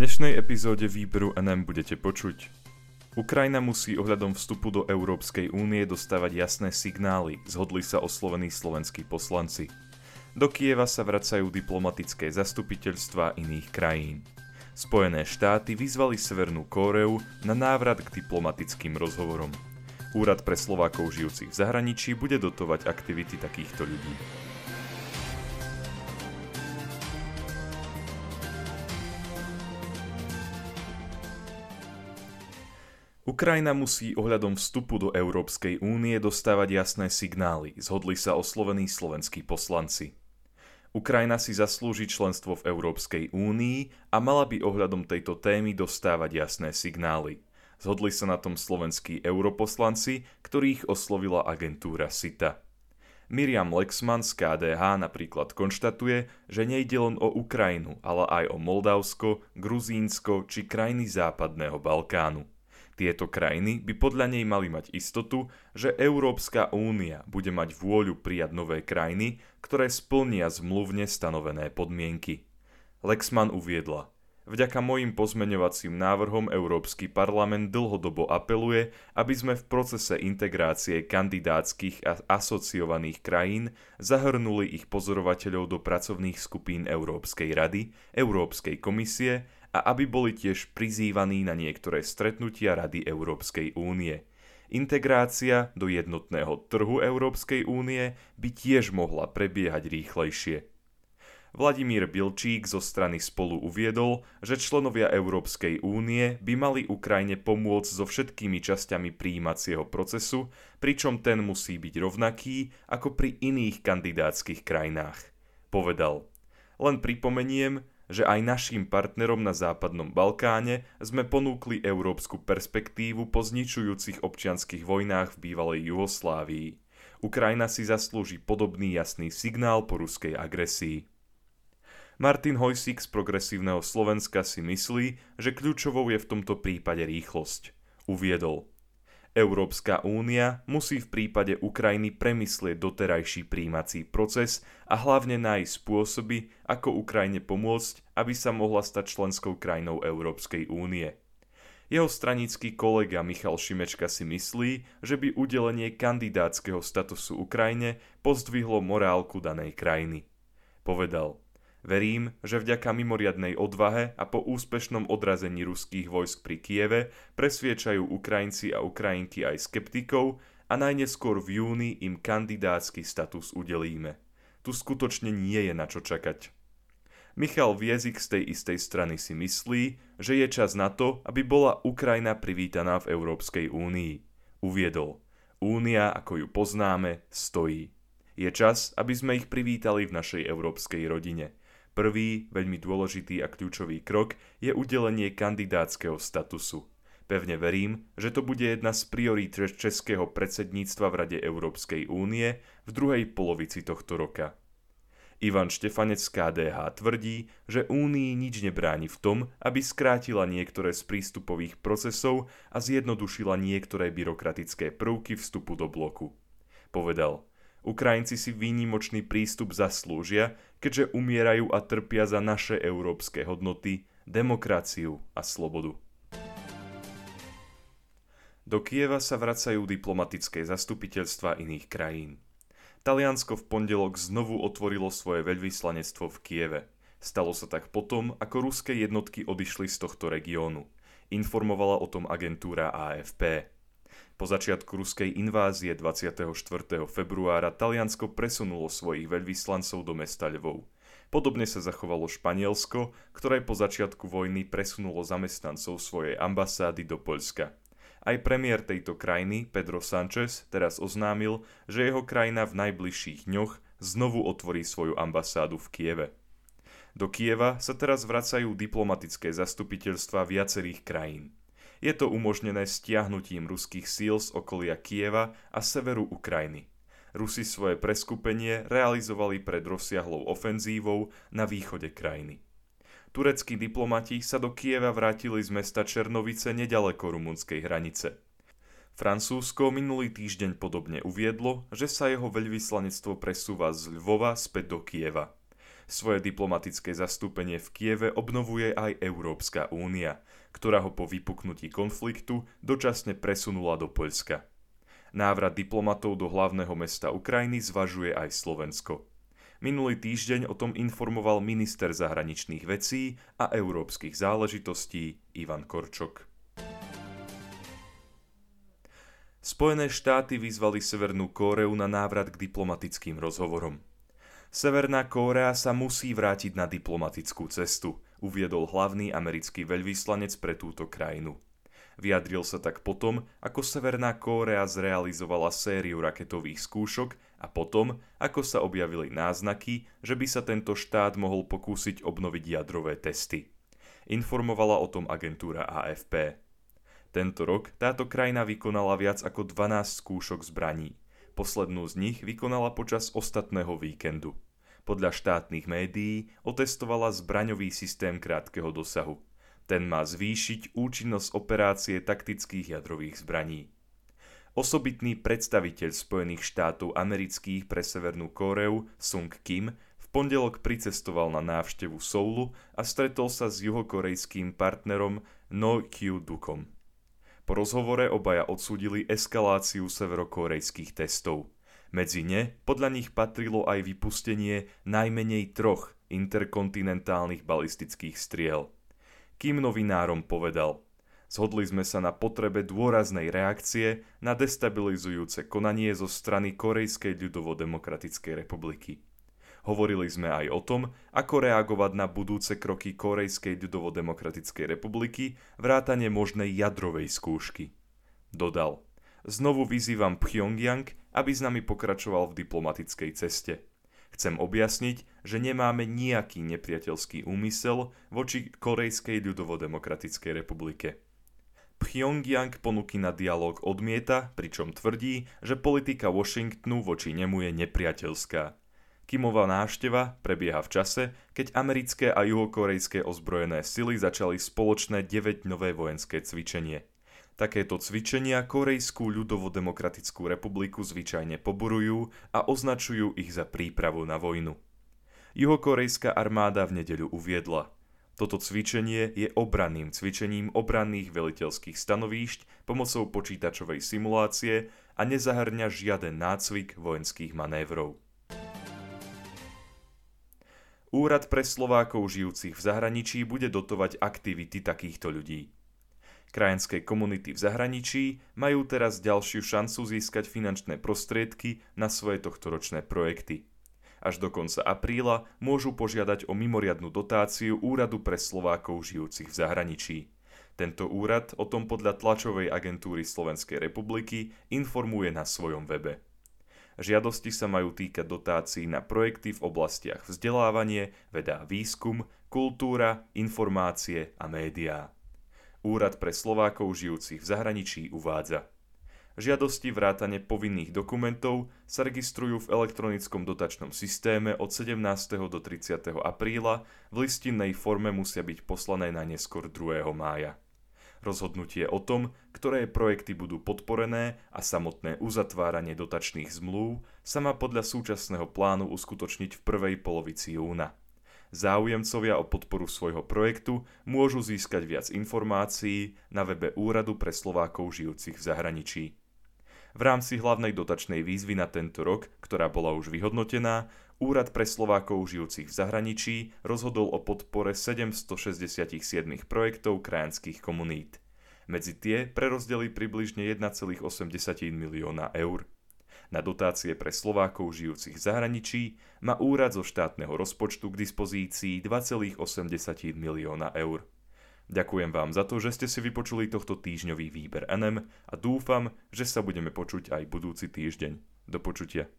dnešnej epizóde výberu NM budete počuť. Ukrajina musí ohľadom vstupu do Európskej únie dostávať jasné signály, zhodli sa oslovení slovenskí poslanci. Do Kieva sa vracajú diplomatické zastupiteľstva iných krajín. Spojené štáty vyzvali Severnú Kóreu na návrat k diplomatickým rozhovorom. Úrad pre Slovákov žijúcich v zahraničí bude dotovať aktivity takýchto ľudí. Ukrajina musí ohľadom vstupu do Európskej únie dostávať jasné signály, zhodli sa oslovení slovenskí poslanci. Ukrajina si zaslúži členstvo v Európskej únii a mala by ohľadom tejto témy dostávať jasné signály. Zhodli sa na tom slovenskí europoslanci, ktorých oslovila agentúra SITA. Miriam Lexman z KDH napríklad konštatuje, že nejde len o Ukrajinu, ale aj o Moldavsko, Gruzínsko či krajiny západného Balkánu. Tieto krajiny by podľa nej mali mať istotu, že Európska únia bude mať vôľu prijať nové krajiny, ktoré splnia zmluvne stanovené podmienky. Lexman uviedla, Vďaka mojim pozmeňovacím návrhom Európsky parlament dlhodobo apeluje, aby sme v procese integrácie kandidátskych a asociovaných krajín zahrnuli ich pozorovateľov do pracovných skupín Európskej rady, Európskej komisie a aby boli tiež prizývaní na niektoré stretnutia Rady Európskej únie. Integrácia do jednotného trhu Európskej únie by tiež mohla prebiehať rýchlejšie. Vladimír Bilčík zo strany spolu uviedol, že členovia Európskej únie by mali Ukrajine pomôcť so všetkými časťami príjímacieho procesu, pričom ten musí byť rovnaký ako pri iných kandidátskych krajinách. Povedal, len pripomeniem, že aj našim partnerom na Západnom Balkáne sme ponúkli európsku perspektívu po zničujúcich občianských vojnách v bývalej Juhoslávii. Ukrajina si zaslúži podobný jasný signál po ruskej agresii. Martin Hojsík z progresívneho Slovenska si myslí, že kľúčovou je v tomto prípade rýchlosť. Uviedol – Európska únia musí v prípade Ukrajiny premyslieť doterajší príjmací proces a hlavne nájsť spôsoby, ako Ukrajine pomôcť, aby sa mohla stať členskou krajinou Európskej únie. Jeho stranický kolega Michal Šimečka si myslí, že by udelenie kandidátskeho statusu Ukrajine pozdvihlo morálku danej krajiny. Povedal – Verím, že vďaka mimoriadnej odvahe a po úspešnom odrazení ruských vojsk pri Kieve presviečajú Ukrajinci a Ukrajinky aj skeptikov a najneskôr v júni im kandidátsky status udelíme. Tu skutočne nie je na čo čakať. Michal Viezik z tej istej strany si myslí, že je čas na to, aby bola Ukrajina privítaná v Európskej únii. Uviedol, Únia, ako ju poznáme, stojí. Je čas, aby sme ich privítali v našej európskej rodine – Prvý, veľmi dôležitý a kľúčový krok je udelenie kandidátskeho statusu. Pevne verím, že to bude jedna z priorít českého predsedníctva v Rade Európskej únie v druhej polovici tohto roka. Ivan Štefanec z KDH tvrdí, že Únii nič nebráni v tom, aby skrátila niektoré z prístupových procesov a zjednodušila niektoré byrokratické prvky vstupu do bloku. Povedal – Ukrajinci si výnimočný prístup zaslúžia, keďže umierajú a trpia za naše európske hodnoty, demokraciu a slobodu. Do Kieva sa vracajú diplomatické zastupiteľstva iných krajín. Taliansko v pondelok znovu otvorilo svoje veľvyslanectvo v Kieve. Stalo sa tak potom, ako ruské jednotky odišli z tohto regiónu. Informovala o tom agentúra AFP. Po začiatku ruskej invázie 24. februára Taliansko presunulo svojich veľvyslancov do mesta Lvov. Podobne sa zachovalo Španielsko, ktoré po začiatku vojny presunulo zamestnancov svojej ambasády do Poľska. Aj premiér tejto krajiny, Pedro Sanchez, teraz oznámil, že jeho krajina v najbližších dňoch znovu otvorí svoju ambasádu v Kieve. Do Kieva sa teraz vracajú diplomatické zastupiteľstva viacerých krajín. Je to umožnené stiahnutím ruských síl z okolia Kieva a severu Ukrajiny. Rusi svoje preskupenie realizovali pred rozsiahlou ofenzívou na východe krajiny. Tureckí diplomati sa do Kieva vrátili z mesta Černovice nedaleko rumunskej hranice. Francúzsko minulý týždeň podobne uviedlo, že sa jeho veľvyslanectvo presúva z Lvova späť do Kieva. Svoje diplomatické zastúpenie v Kieve obnovuje aj Európska únia, ktorá ho po vypuknutí konfliktu dočasne presunula do Poľska. Návrat diplomatov do hlavného mesta Ukrajiny zvažuje aj Slovensko. Minulý týždeň o tom informoval minister zahraničných vecí a európskych záležitostí Ivan Korčok. Spojené štáty vyzvali Severnú Kóreu na návrat k diplomatickým rozhovorom. Severná Kórea sa musí vrátiť na diplomatickú cestu, uviedol hlavný americký veľvyslanec pre túto krajinu. Vyjadril sa tak potom, ako Severná Kórea zrealizovala sériu raketových skúšok a potom, ako sa objavili náznaky, že by sa tento štát mohol pokúsiť obnoviť jadrové testy. Informovala o tom agentúra AFP. Tento rok táto krajina vykonala viac ako 12 skúšok zbraní. Poslednú z nich vykonala počas ostatného víkendu. Podľa štátnych médií otestovala zbraňový systém krátkeho dosahu. Ten má zvýšiť účinnosť operácie taktických jadrových zbraní. Osobitný predstaviteľ Spojených štátov amerických pre Severnú Kóreu Sung Kim v pondelok pricestoval na návštevu Soulu a stretol sa s juhokorejským partnerom No Kyu Dukom. Po rozhovore obaja odsúdili eskaláciu severokorejských testov. Medzi ne podľa nich patrilo aj vypustenie najmenej troch interkontinentálnych balistických striel. Kým novinárom povedal, zhodli sme sa na potrebe dôraznej reakcie na destabilizujúce konanie zo strany Korejskej ľudovo-demokratickej republiky. Hovorili sme aj o tom, ako reagovať na budúce kroky Korejskej ľudovo-demokratickej republiky vrátane možnej jadrovej skúšky. Dodal, znovu vyzývam Pyongyang, aby s nami pokračoval v diplomatickej ceste. Chcem objasniť, že nemáme nejaký nepriateľský úmysel voči Korejskej ľudovo-demokratickej republike. Pyongyang ponuky na dialog odmieta, pričom tvrdí, že politika Washingtonu voči nemu je nepriateľská. Kimová návšteva prebieha v čase, keď americké a juhokorejské ozbrojené sily začali spoločné 9 nové vojenské cvičenie. Takéto cvičenia Korejskú ľudovo-demokratickú republiku zvyčajne poburujú a označujú ich za prípravu na vojnu. Juhokorejská armáda v nedeľu uviedla. Toto cvičenie je obranným cvičením obranných veliteľských stanovíšť pomocou počítačovej simulácie a nezahrňa žiaden nácvik vojenských manévrov. Úrad pre Slovákov žijúcich v zahraničí bude dotovať aktivity takýchto ľudí. Krajanské komunity v zahraničí majú teraz ďalšiu šancu získať finančné prostriedky na svoje tohtoročné projekty. Až do konca apríla môžu požiadať o mimoriadnu dotáciu Úradu pre Slovákov žijúcich v zahraničí. Tento úrad o tom podľa tlačovej agentúry Slovenskej republiky informuje na svojom webe. Žiadosti sa majú týkať dotácií na projekty v oblastiach vzdelávanie, veda výskum, kultúra, informácie a médiá. Úrad pre Slovákov žijúcich v zahraničí uvádza. Žiadosti vrátane povinných dokumentov sa registrujú v elektronickom dotačnom systéme od 17. do 30. apríla, v listinnej forme musia byť poslané na neskôr 2. mája. Rozhodnutie o tom, ktoré projekty budú podporené a samotné uzatváranie dotačných zmluv sa má podľa súčasného plánu uskutočniť v prvej polovici júna. Záujemcovia o podporu svojho projektu môžu získať viac informácií na webe Úradu pre Slovákov žijúcich v zahraničí. V rámci hlavnej dotačnej výzvy na tento rok, ktorá bola už vyhodnotená, Úrad pre Slovákov žijúcich v zahraničí rozhodol o podpore 767 projektov krajanských komunít. Medzi tie prerozdeli približne 1,8 milióna eur. Na dotácie pre Slovákov žijúcich v zahraničí má úrad zo štátneho rozpočtu k dispozícii 2,8 milióna eur. Ďakujem vám za to, že ste si vypočuli tohto týždňový výber NM a dúfam, že sa budeme počuť aj budúci týždeň. Do počutia.